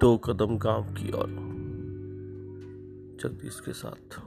दो कदम गाँव की ओर जगदीश के साथ